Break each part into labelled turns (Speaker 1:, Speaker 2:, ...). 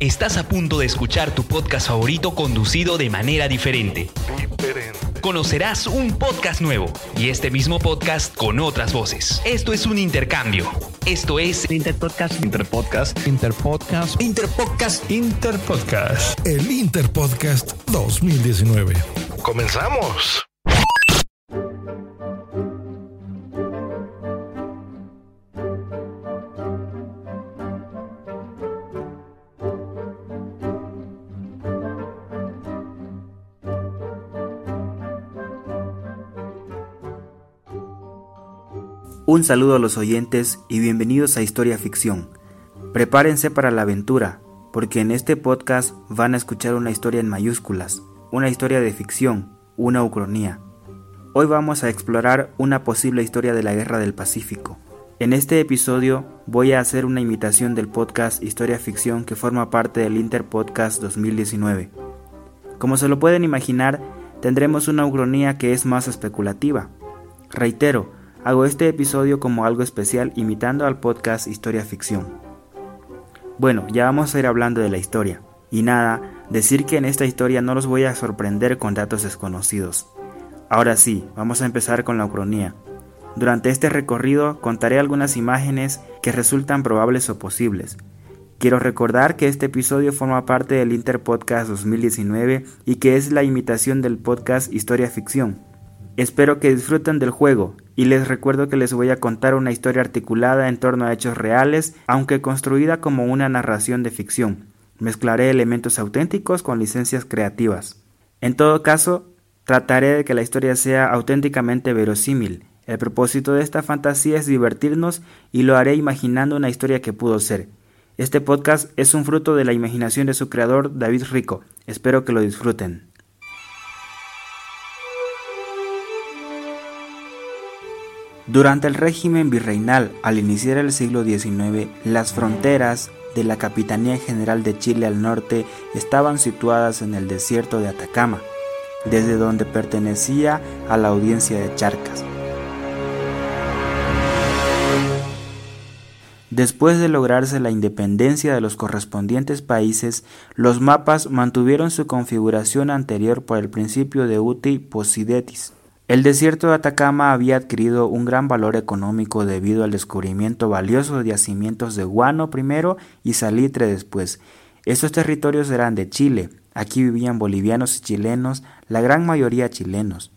Speaker 1: Estás a punto de escuchar tu podcast favorito conducido de manera diferente. Conocerás un podcast nuevo y este mismo podcast con otras voces. Esto es un intercambio. Esto es
Speaker 2: Interpodcast. Interpodcast. Interpodcast.
Speaker 3: Interpodcast.
Speaker 2: Interpodcast.
Speaker 3: El Interpodcast 2019.
Speaker 4: ¡Comenzamos!
Speaker 5: Un saludo a los oyentes y bienvenidos a Historia Ficción. Prepárense para la aventura, porque en este podcast van a escuchar una historia en mayúsculas, una historia de ficción, una ucronía. Hoy vamos a explorar una posible historia de la Guerra del Pacífico. En este episodio voy a hacer una imitación del podcast Historia Ficción que forma parte del Interpodcast 2019. Como se lo pueden imaginar, tendremos una ucronía que es más especulativa. Reitero, Hago este episodio como algo especial imitando al podcast Historia Ficción. Bueno, ya vamos a ir hablando de la historia. Y nada, decir que en esta historia no los voy a sorprender con datos desconocidos. Ahora sí, vamos a empezar con la ucronía. Durante este recorrido contaré algunas imágenes que resultan probables o posibles. Quiero recordar que este episodio forma parte del Interpodcast 2019 y que es la imitación del podcast Historia Ficción. Espero que disfruten del juego y les recuerdo que les voy a contar una historia articulada en torno a hechos reales, aunque construida como una narración de ficción. Mezclaré elementos auténticos con licencias creativas. En todo caso, trataré de que la historia sea auténticamente verosímil. El propósito de esta fantasía es divertirnos y lo haré imaginando una historia que pudo ser. Este podcast es un fruto de la imaginación de su creador David Rico. Espero que lo disfruten. Durante el régimen virreinal, al iniciar el siglo XIX, las fronteras de la Capitanía General de Chile al norte estaban situadas en el desierto de Atacama, desde donde pertenecía a la audiencia de Charcas. Después de lograrse la independencia de los correspondientes países, los mapas mantuvieron su configuración anterior por el principio de uti possidetis. El desierto de Atacama había adquirido un gran valor económico debido al descubrimiento valioso de yacimientos de guano primero y salitre después. Estos territorios eran de Chile, aquí vivían bolivianos y chilenos, la gran mayoría chilenos.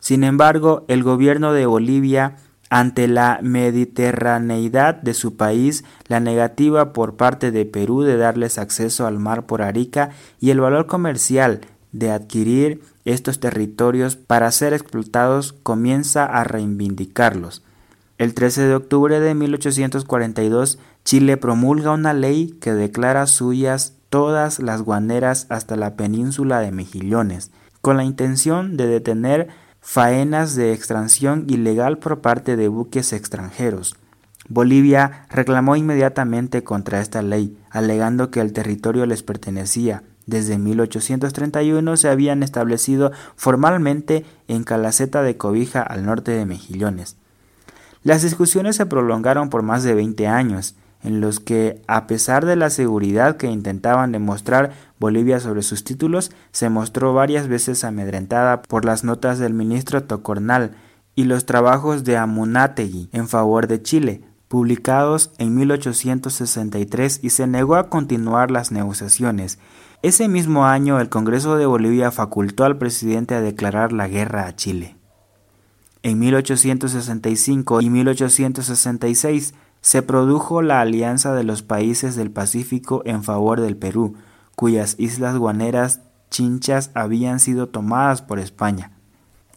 Speaker 5: Sin embargo, el gobierno de Bolivia, ante la mediterraneidad de su país, la negativa por parte de Perú de darles acceso al mar por Arica y el valor comercial de adquirir estos territorios para ser explotados comienza a reivindicarlos. El 13 de octubre de 1842, Chile promulga una ley que declara suyas todas las guaneras hasta la península de Mejillones, con la intención de detener faenas de extracción ilegal por parte de buques extranjeros. Bolivia reclamó inmediatamente contra esta ley, alegando que el territorio les pertenecía, desde 1831 se habían establecido formalmente en Calaceta de Cobija al norte de Mejillones. Las discusiones se prolongaron por más de 20 años, en los que, a pesar de la seguridad que intentaban demostrar Bolivia sobre sus títulos, se mostró varias veces amedrentada por las notas del ministro Tocornal y los trabajos de Amunátegui en favor de Chile, publicados en 1863 y se negó a continuar las negociaciones, ese mismo año el Congreso de Bolivia facultó al presidente a declarar la guerra a Chile. En 1865 y 1866 se produjo la alianza de los países del Pacífico en favor del Perú, cuyas islas guaneras chinchas habían sido tomadas por España.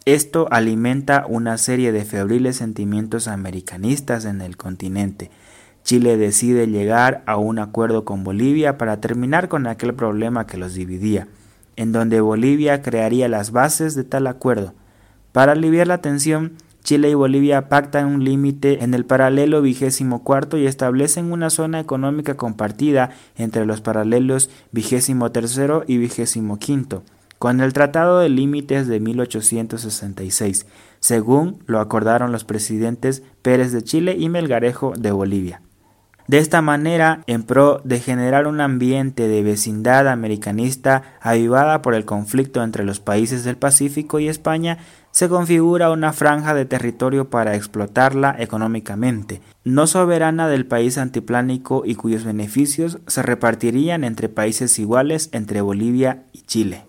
Speaker 5: Esto alimenta una serie de febriles sentimientos americanistas en el continente, Chile decide llegar a un acuerdo con Bolivia para terminar con aquel problema que los dividía, en donde Bolivia crearía las bases de tal acuerdo. Para aliviar la tensión, Chile y Bolivia pactan un límite en el paralelo vigésimo cuarto y establecen una zona económica compartida entre los paralelos vigésimo tercero y vigésimo quinto, con el Tratado de Límites de 1866, según lo acordaron los presidentes Pérez de Chile y Melgarejo de Bolivia. De esta manera, en pro de generar un ambiente de vecindad americanista avivada por el conflicto entre los países del Pacífico y España, se configura una franja de territorio para explotarla económicamente, no soberana del país antiplánico y cuyos beneficios se repartirían entre países iguales entre Bolivia y Chile.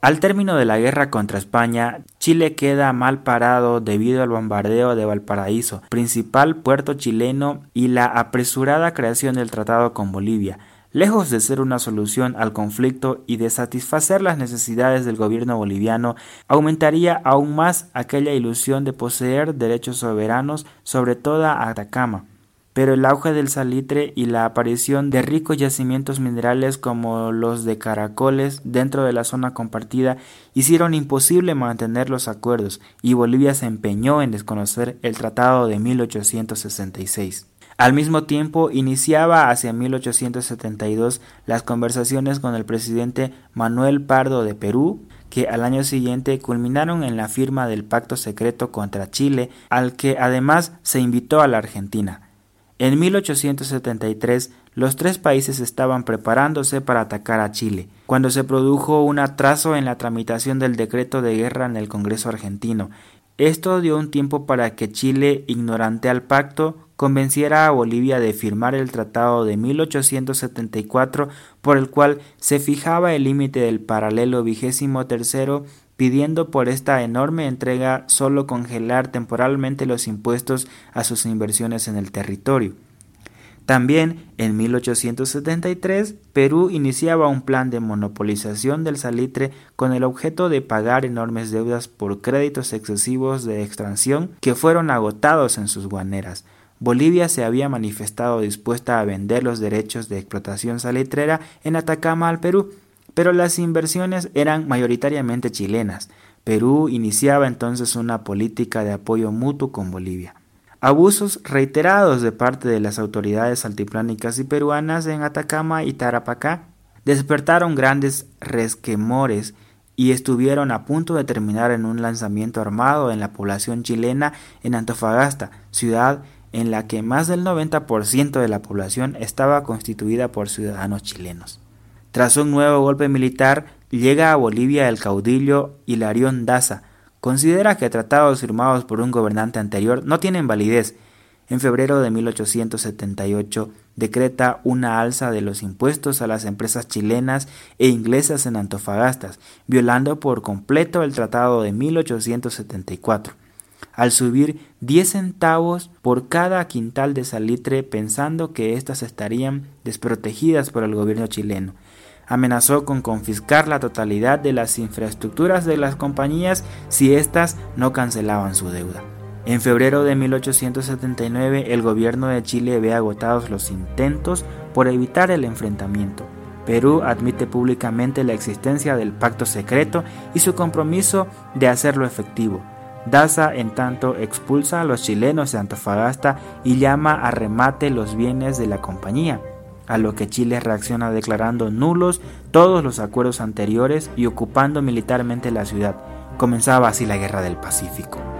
Speaker 5: Al término de la guerra contra España, Chile queda mal parado debido al bombardeo de Valparaíso, principal puerto chileno, y la apresurada creación del tratado con Bolivia, Lejos de ser una solución al conflicto y de satisfacer las necesidades del gobierno boliviano, aumentaría aún más aquella ilusión de poseer derechos soberanos sobre toda Atacama. Pero el auge del salitre y la aparición de ricos yacimientos minerales como los de caracoles dentro de la zona compartida hicieron imposible mantener los acuerdos y Bolivia se empeñó en desconocer el Tratado de 1866. Al mismo tiempo, iniciaba hacia 1872 las conversaciones con el presidente Manuel Pardo de Perú, que al año siguiente culminaron en la firma del pacto secreto contra Chile, al que además se invitó a la Argentina. En 1873 los tres países estaban preparándose para atacar a Chile, cuando se produjo un atraso en la tramitación del decreto de guerra en el Congreso argentino. Esto dio un tiempo para que Chile, ignorante al pacto, convenciera a Bolivia de firmar el Tratado de 1874 por el cual se fijaba el límite del paralelo vigésimo tercero pidiendo por esta enorme entrega solo congelar temporalmente los impuestos a sus inversiones en el territorio. También, en 1873, Perú iniciaba un plan de monopolización del salitre con el objeto de pagar enormes deudas por créditos excesivos de extracción que fueron agotados en sus guaneras. Bolivia se había manifestado dispuesta a vender los derechos de explotación salitrera en Atacama al Perú, pero las inversiones eran mayoritariamente chilenas. Perú iniciaba entonces una política de apoyo mutuo con Bolivia. Abusos reiterados de parte de las autoridades altiplánicas y peruanas en Atacama y Tarapacá despertaron grandes resquemores y estuvieron a punto de terminar en un lanzamiento armado en la población chilena en Antofagasta, ciudad en la que más del 90% de la población estaba constituida por ciudadanos chilenos. Tras un nuevo golpe militar, llega a Bolivia el caudillo Hilarión Daza. Considera que tratados firmados por un gobernante anterior no tienen validez. En febrero de 1878 decreta una alza de los impuestos a las empresas chilenas e inglesas en Antofagastas, violando por completo el tratado de 1874 al subir 10 centavos por cada quintal de salitre pensando que éstas estarían desprotegidas por el gobierno chileno. Amenazó con confiscar la totalidad de las infraestructuras de las compañías si éstas no cancelaban su deuda. En febrero de 1879 el gobierno de Chile ve agotados los intentos por evitar el enfrentamiento. Perú admite públicamente la existencia del pacto secreto y su compromiso de hacerlo efectivo. Daza, en tanto, expulsa a los chilenos de Antofagasta y llama a remate los bienes de la compañía, a lo que Chile reacciona declarando nulos todos los acuerdos anteriores y ocupando militarmente la ciudad. Comenzaba así la Guerra del Pacífico.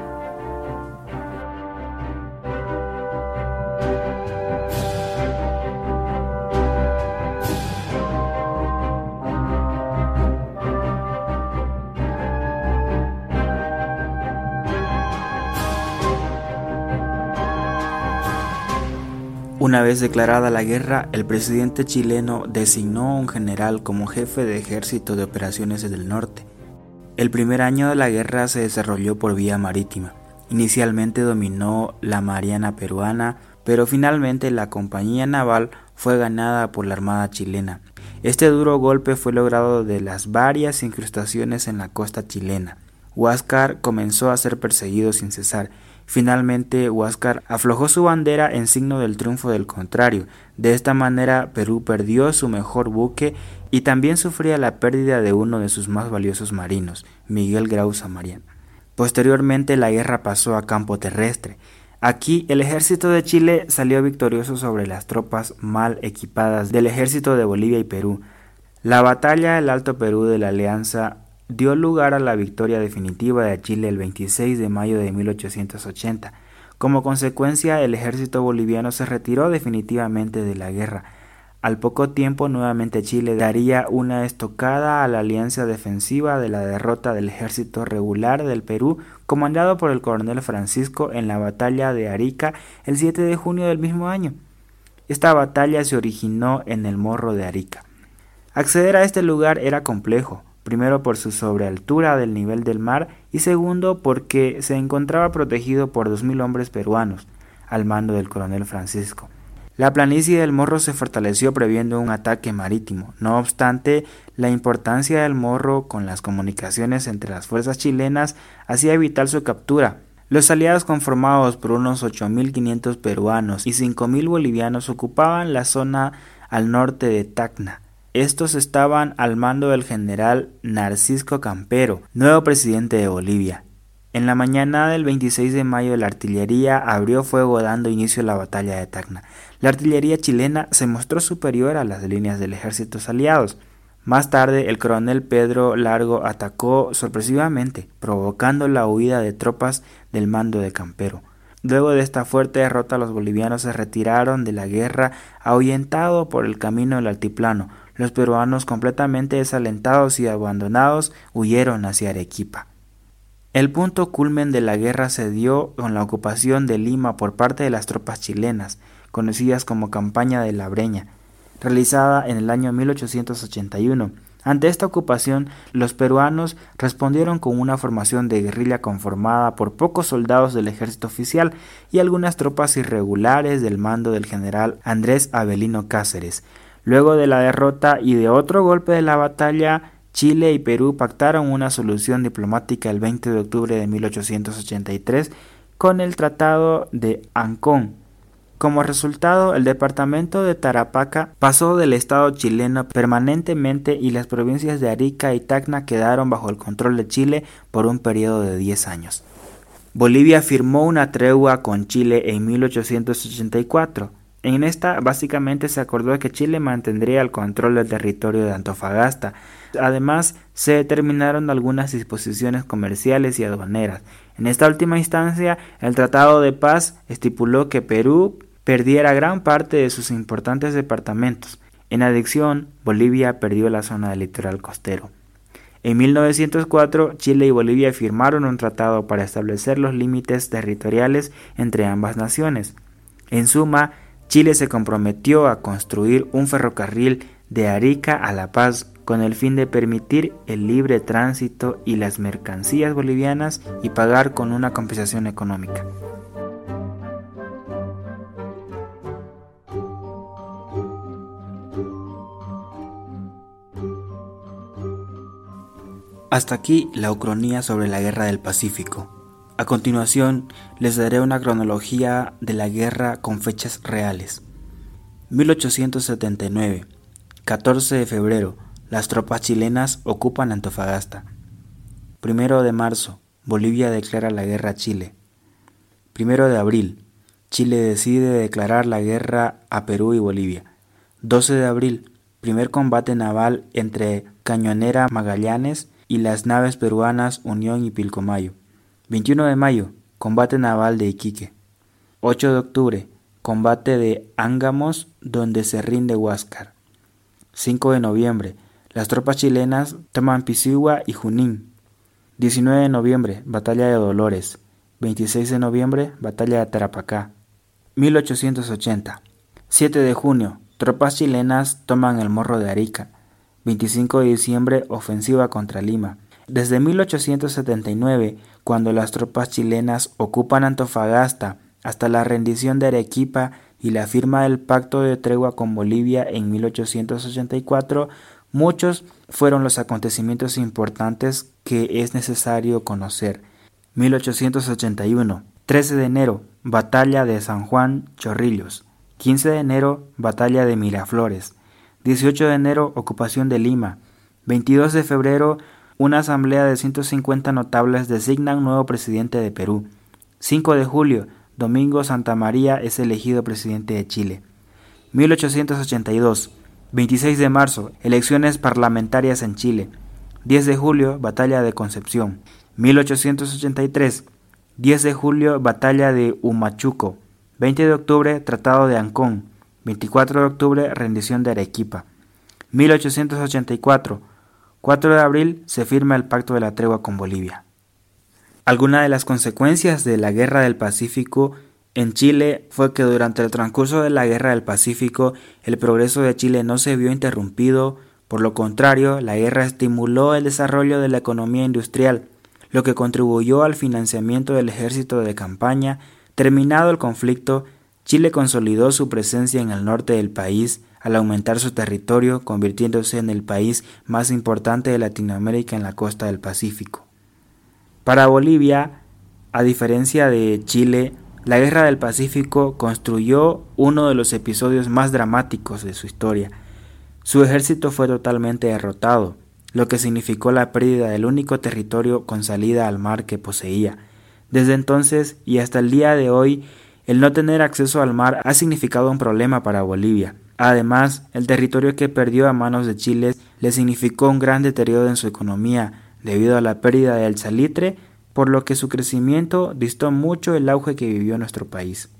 Speaker 5: Una vez declarada la guerra, el presidente chileno designó a un general como jefe de ejército de operaciones del norte. El primer año de la guerra se desarrolló por vía marítima. Inicialmente dominó la Mariana peruana, pero finalmente la compañía naval fue ganada por la Armada chilena. Este duro golpe fue logrado de las varias incrustaciones en la costa chilena. Huáscar comenzó a ser perseguido sin cesar Finalmente, Huáscar aflojó su bandera en signo del triunfo del contrario. De esta manera, Perú perdió su mejor buque y también sufría la pérdida de uno de sus más valiosos marinos, Miguel Grau Mariana. Posteriormente, la guerra pasó a campo terrestre. Aquí, el ejército de Chile salió victorioso sobre las tropas mal equipadas del ejército de Bolivia y Perú. La batalla del Alto Perú de la Alianza dio lugar a la victoria definitiva de Chile el 26 de mayo de 1880, Como consecuencia, el ejército boliviano se retiró definitivamente de la guerra. Al poco tiempo, nuevamente Chile daría una estocada a la alianza defensiva de la derrota del ejército regular del Perú, comandado por el coronel Francisco en la batalla de Arica el 7 de junio del mismo año. Esta batalla se originó en el Morro de Arica. Acceder a este lugar era complejo, primero por su sobrealtura del nivel del mar y segundo porque se encontraba protegido por dos mil hombres peruanos, al mando del coronel Francisco. La planicie del Morro se fortaleció previendo un ataque marítimo. No obstante, la importancia del Morro con las comunicaciones entre las fuerzas chilenas hacía vital su captura. Los aliados conformados por unos 8.500 peruanos y 5.000 bolivianos ocupaban la zona al norte de Tacna, estos estaban al mando del general Narcisco Campero, nuevo presidente de Bolivia. En la mañana del 26 de mayo la artillería abrió fuego dando inicio a la batalla de Tacna. La artillería chilena se mostró superior a las líneas del ejército aliados. Más tarde el coronel Pedro Largo atacó sorpresivamente, provocando la huida de tropas del mando de Campero. Luego de esta fuerte derrota los bolivianos se retiraron de la guerra ahuyentado por el camino del altiplano, los peruanos, completamente desalentados y abandonados, huyeron hacia Arequipa. El punto culmen de la guerra se dio con la ocupación de Lima por parte de las tropas chilenas, conocidas como Campaña de la Breña, realizada en el año 1881. Ante esta ocupación, los peruanos respondieron con una formación de guerrilla conformada por pocos soldados del ejército oficial y algunas tropas irregulares del mando del general Andrés Avelino Cáceres, Luego de la derrota y de otro golpe de la batalla, Chile y Perú pactaron una solución diplomática el 20 de octubre de 1883 con el Tratado de Ancón. Como resultado, el departamento de Tarapaca pasó del Estado chileno permanentemente y las provincias de Arica y Tacna quedaron bajo el control de Chile por un periodo de 10 años. Bolivia firmó una tregua con Chile en 1884 en esta básicamente se acordó que Chile mantendría el control del territorio de Antofagasta. Además, se determinaron algunas disposiciones comerciales y aduaneras. En esta última instancia, el Tratado de Paz estipuló que Perú perdiera gran parte de sus importantes departamentos. En adición, Bolivia perdió la zona del litoral costero. En 1904, Chile y Bolivia firmaron un tratado para establecer los límites territoriales entre ambas naciones. En suma, Chile se comprometió a construir un ferrocarril de Arica a La Paz con el fin de permitir el libre tránsito y las mercancías bolivianas y pagar con una compensación económica. Hasta aquí la ucronía sobre la Guerra del Pacífico. A continuación, les daré una cronología de la guerra con fechas reales. 1879. 14 de febrero. Las tropas chilenas ocupan Antofagasta. 1 de marzo. Bolivia declara la guerra a Chile. 1 de abril. Chile decide declarar la guerra a Perú y Bolivia. 12 de abril. Primer combate naval entre Cañonera Magallanes y las naves peruanas Unión y Pilcomayo. 21 de mayo, combate naval de Iquique. 8 de octubre, combate de Ángamos donde se rinde Huáscar. 5 de noviembre, las tropas chilenas toman Pisigua y Junín. 19 de noviembre, batalla de Dolores. 26 de noviembre, batalla de Tarapacá. 1880. 7 de junio, tropas chilenas toman el Morro de Arica. 25 de diciembre, ofensiva contra Lima. Desde 1879, cuando las tropas chilenas ocupan Antofagasta, hasta la rendición de Arequipa y la firma del Pacto de Tregua con Bolivia en 1884, muchos fueron los acontecimientos importantes que es necesario conocer. 1881, 13 de enero, Batalla de San Juan Chorrillos. 15 de enero, Batalla de Miraflores. 18 de enero, Ocupación de Lima. 22 de febrero, una asamblea de 150 notables designa un nuevo presidente de Perú. 5 de julio, Domingo Santa María es elegido presidente de Chile. 1882, 26 de marzo, elecciones parlamentarias en Chile. 10 de julio, batalla de Concepción. 1883, 10 de julio, batalla de Humachuco. 20 de octubre, Tratado de Ancón. 24 de octubre, rendición de Arequipa. 1884. 4 de abril, se firma el Pacto de la Tregua con Bolivia. Alguna de las consecuencias de la Guerra del Pacífico en Chile fue que durante el transcurso de la Guerra del Pacífico el progreso de Chile no se vio interrumpido, por lo contrario, la guerra estimuló el desarrollo de la economía industrial, lo que contribuyó al financiamiento del ejército de campaña. Terminado el conflicto, Chile consolidó su presencia en el norte del país al aumentar su territorio, convirtiéndose en el país más importante de Latinoamérica en la costa del Pacífico. Para Bolivia, a diferencia de Chile, la Guerra del Pacífico construyó uno de los episodios más dramáticos de su historia. Su ejército fue totalmente derrotado, lo que significó la pérdida del único territorio con salida al mar que poseía. Desde entonces y hasta el día de hoy, el no tener acceso al mar ha significado un problema para Bolivia. Además, el territorio que perdió a manos de Chile le significó un gran deterioro en su economía debido a la pérdida del salitre, por lo que su crecimiento distó mucho el auge que vivió nuestro país.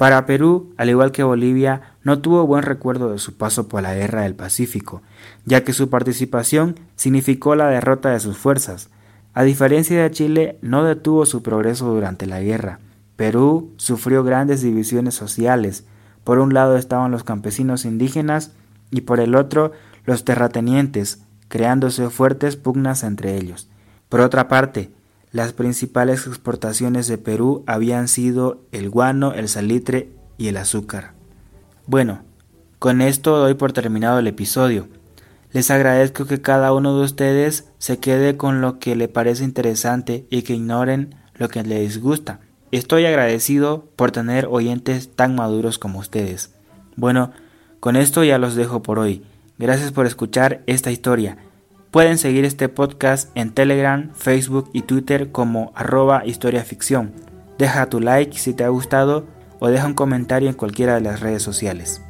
Speaker 5: Para Perú, al igual que Bolivia, no tuvo buen recuerdo de su paso por la Guerra del Pacífico, ya que su participación significó la derrota de sus fuerzas. A diferencia de Chile, no detuvo su progreso durante la guerra. Perú sufrió grandes divisiones sociales. Por un lado estaban los campesinos indígenas y por el otro los terratenientes, creándose fuertes pugnas entre ellos. Por otra parte, las principales exportaciones de Perú habían sido el guano, el salitre y el azúcar. Bueno, con esto doy por terminado el episodio. Les agradezco que cada uno de ustedes se quede con lo que le parece interesante y que ignoren lo que les gusta. Estoy agradecido por tener oyentes tan maduros como ustedes. Bueno, con esto ya los dejo por hoy. Gracias por escuchar esta historia. Pueden seguir este podcast en Telegram, Facebook y Twitter como arroba historiaficción. Deja tu like si te ha gustado o deja un comentario en cualquiera de las redes sociales.